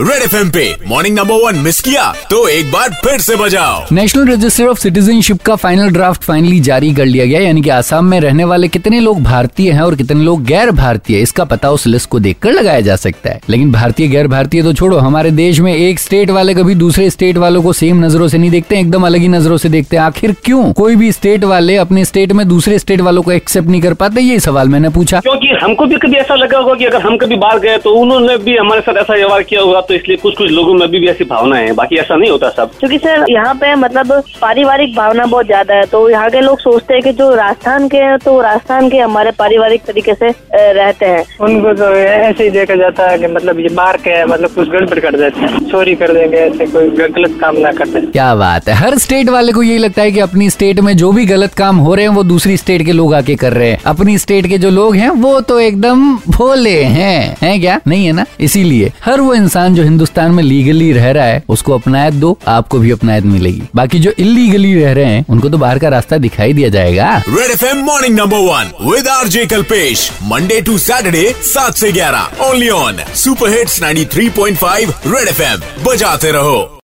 Red F पे morning number one miss किया तो एक बार फिर से बजाओ। नेशनल रजिस्टर ऑफ़ सिटीजनशिप का फाइनल ड्राफ्ट फाइनली जारी कर लिया गया यानी कि आसाम में रहने वाले कितने लोग भारतीय हैं और कितने लोग गैर भारतीय इसका पता उस लिस्ट को देखकर लगाया जा सकता है। लेकिन भारतीय गैर भारतीय तो छोड़ो हमारे देश में एक स्टेट वाले कभी दूसरे स्टेट वालों को सेम नज़रों से नहीं देखते एकदम अलग ही नज़रों से देखते हैं। आखिर क्यों? कोई भी स्टेट वाले अपने स्टेट में दूसरे स्टेट वालों को एक्सेप्ट नहीं कर पाते ये सवाल मैंने पूछा। क्योंकि हमको भी कभी ऐसा लगा होगा कि अगर हम कभी बाहर गए तो उन्होंने भी हमारे साथ ऐसा व्यवहार किया होगा तो इसलिए कुछ कुछ लोगों में अभी भी ऐसी भावना है। बाकी ऐसा नहीं होता सब। क्योंकि सर यहाँ पे मतलब पारिवारिक भावना बहुत ज़्यादा है तो यहाँ के लोग सोचते हैं कि जो राजस्थान के हैं तो राजस्थान के हमारे पारिवारिक तरीके से रहते हैं। उनको तो ऐसे ही देखा जाता है कि मतलब ये मार के मतलब कुछ गड़बड़ कर देते हैं। चोरी कर देंगे ऐसे कोई गलत काम ना करते। क्या बात है। हर स्टेट वाले को यही लगता है की अपनी स्टेट में जो भी गलत काम हो रहे हैं वो दूसरी स्टेट के लोग आके कर रहे हैं। अपनी स्टेट के जो लोग हैं वो तो एकदम भोले हैं। हैं क्या? नहीं है ना? इसीलिए हर वो इंसान जो हिंदुस्तान में लीगली रह रहा है, उसको अपनायत दो आपको भी अपनायत मिलेगी। बाकी जो इलीगली रह रहे हैं, उनको तो बाहर का रास्ता दिखाई दिया जाएगा। Red F M morning number one with R J Kalpesh Monday to Saturday सात ऐसी ग्यारह only on superhits ninety three point five Red F M बजाते रहो।